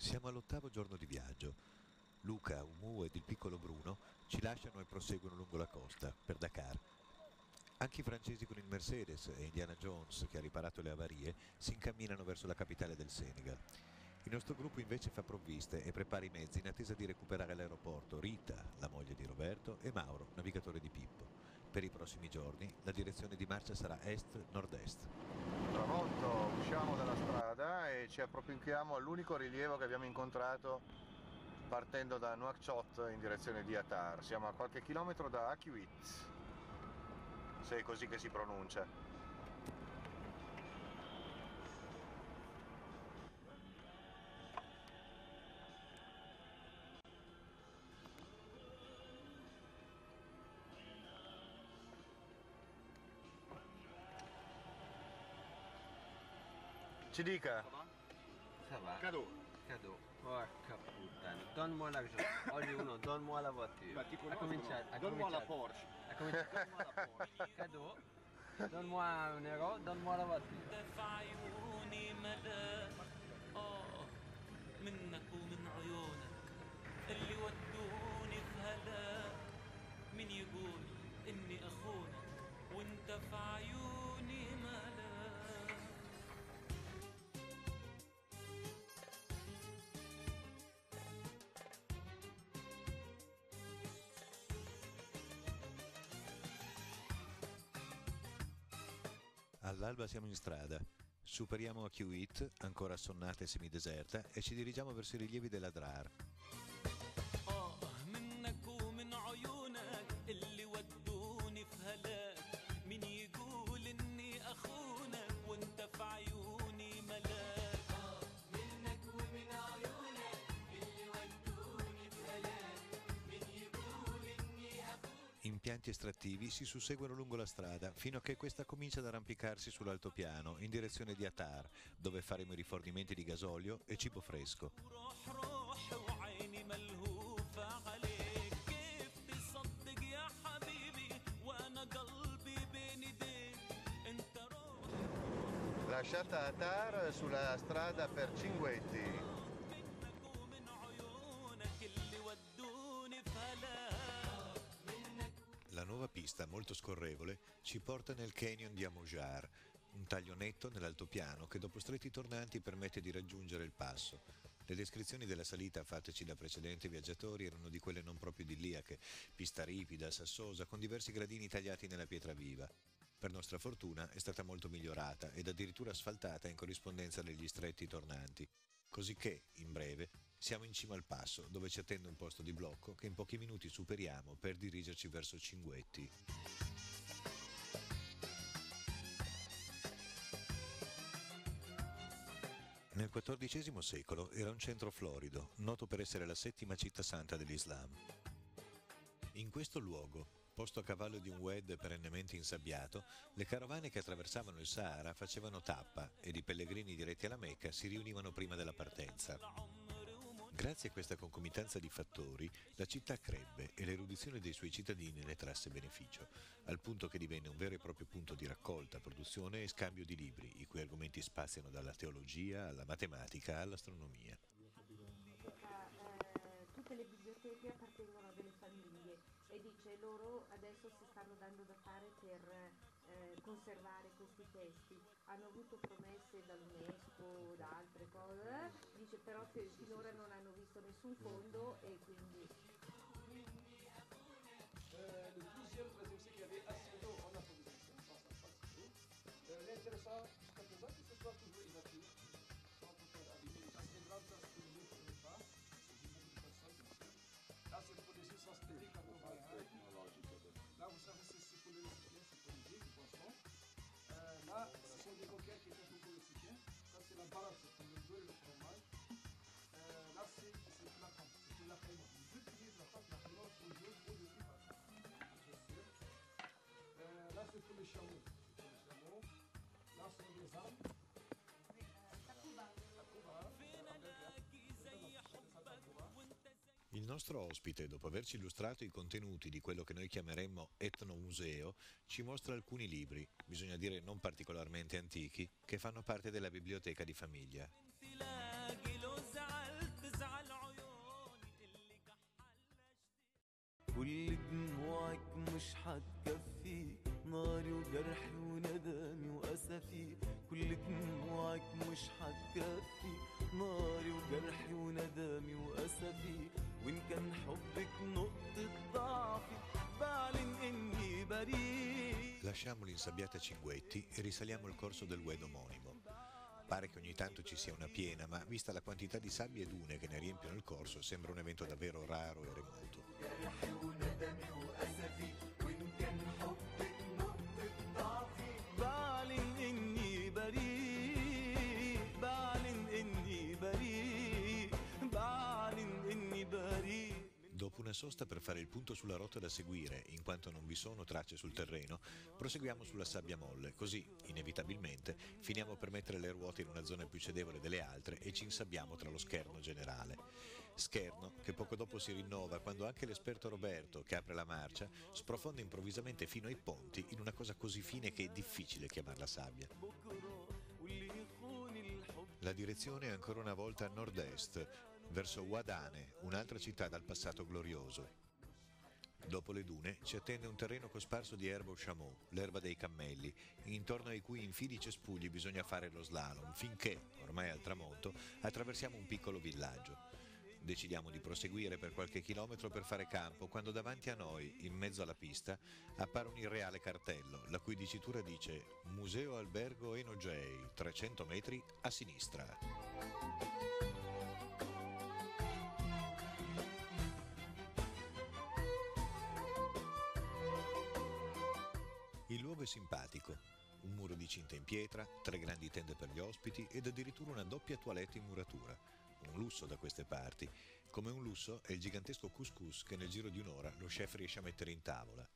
Siamo all'ottavo giorno di viaggio. Luca, Umu ed il piccolo Bruno ci lasciano e proseguono lungo la costa, per Dakar. Anche i francesi con il Mercedes e Indiana Jones, che ha riparato le avarie, si incamminano verso la capitale del Senegal. Il nostro gruppo invece fa provviste e prepara i mezzi in attesa di recuperare all'aeroporto Rita, la moglie di Roberto, e Mauro, navigatore di Pippo. Per i prossimi giorni la direzione di marcia sarà est-nord-est. Tramonto, usciamo dalla strada e ci appropinchiamo all'unico rilievo che abbiamo incontrato partendo da Nouakchott in direzione di Atar. Siamo a qualche chilometro da Akiwit, se è così che si pronuncia. Ci dica. Ça va Cadeau. Cadeau. Porca puttana. Donne-moi l'argent. Oggi uno, donne-moi la voiture. Bah, ti Ha conosco. Donne-moi la. Porsche. Ha cominciato. Donne-moi la Porsche. Cadeau. Donne-moi un euro, donne-moi la voiture. All'alba siamo in strada. Superiamo Akiwit, ancora assonnata e semideserta, e ci dirigiamo verso i rilievi dell'Adrar. آه impianti estrattivi si susseguono lungo la strada fino a che questa comincia ad arrampicarsi sull'altopiano in direzione di Atar, dove faremo i rifornimenti di gasolio e cibo fresco. Lasciata Atar sulla strada per Cinguetti, nuova pista, molto scorrevole, ci porta nel canyon di Amojar, un taglio netto nell'altopiano che dopo stretti tornanti permette di raggiungere il passo. Le descrizioni della salita fateci da precedenti viaggiatori erano di quelle non proprio idilliache, pista ripida, sassosa, con diversi gradini tagliati nella pietra viva. Per nostra fortuna è stata molto migliorata ed addirittura asfaltata in corrispondenza degli stretti tornanti. Cosicché, in breve, siamo in cima al passo, dove ci attende un posto di blocco che in pochi minuti superiamo per dirigerci verso Cinguetti. Nel XIV secolo era un centro florido, noto per essere la settima città santa dell'Islam. In questo luogo, posto a cavallo di un Wed perennemente insabbiato, le carovane che attraversavano il Sahara facevano tappa ed i pellegrini diretti alla Mecca si riunivano prima della partenza. Grazie a questa concomitanza di fattori, la città crebbe e l'erudizione dei suoi cittadini ne trasse beneficio, al punto che divenne un vero e proprio punto di raccolta, produzione e scambio di libri, i cui argomenti spaziano dalla teologia alla matematica all'astronomia. eh, tutte le biblioteche appartengono a delle famiglie e dice loro adesso si stanno dando da fare per eh, conservare questi testi. Hanno avuto promesse dall'UNESCO da altre cose, dice però che finora non hanno visto nessun fondo e quindi Euh, le douzième, troisième, y avait assez en approvisionnement. Ça, ça Euh, là, c'est la la la pour le. Euh, là, c'est pour les chameaux. Là, c'est les âmes. nostro ospite, dopo averci illustrato i contenuti di quello che noi chiameremmo etnomuseo, ci mostra alcuni libri, bisogna dire non particolarmente antichi, che fanno parte della biblioteca di famiglia. واللي دموعك مش هتكفي ناري وجرحي وندمي وأسفي كل دموعك مش هتكفي ناري وجرحي وندمي وأسفي وإن كان حبك نقطة ضعفي بعلن إني بريء Lasciamo l'insabbiata Cinguetti e risaliamo il corso del Wed omonimo. Pare che ogni tanto ci sia una piena, ma vista la quantità di sabbie e dune che ne riempiono il corso, sembra un evento davvero raro e remoto. Dopo una sosta per fare il punto sulla rotta da seguire, in quanto non vi sono tracce sul terreno, proseguiamo sulla sabbia molle, così, inevitabilmente, finiamo per mettere le ruote in una zona più cedevole delle altre e ci insabbiamo tra lo scherno generale. Scherno che poco dopo si rinnova quando anche l'esperto Roberto, che apre la marcia, sprofonda improvvisamente fino ai ponti in una cosa così fine che è difficile chiamarla sabbia. La direzione è ancora una volta a nord-est, verso Wadane, un'altra città dal passato glorioso. Dopo le dune ci attende un terreno cosparso di erba o chameau, l'erba dei cammelli, intorno ai cui infidi cespugli bisogna fare lo slalom, finché, ormai al tramonto, attraversiamo un piccolo villaggio. Decidiamo di proseguire per qualche chilometro per fare campo, quando davanti a noi, in mezzo alla pista, appare un irreale cartello, la cui dicitura dice Museo Albergo Enogei, 300 metri a sinistra. Luogo è simpatico. Un muro di cinta in pietra, tre grandi tende per gli ospiti ed addirittura una doppia toilette in muratura. Un lusso da queste parti. Come un lusso è il gigantesco couscous che nel giro di un'ora lo chef riesce a mettere in tavola.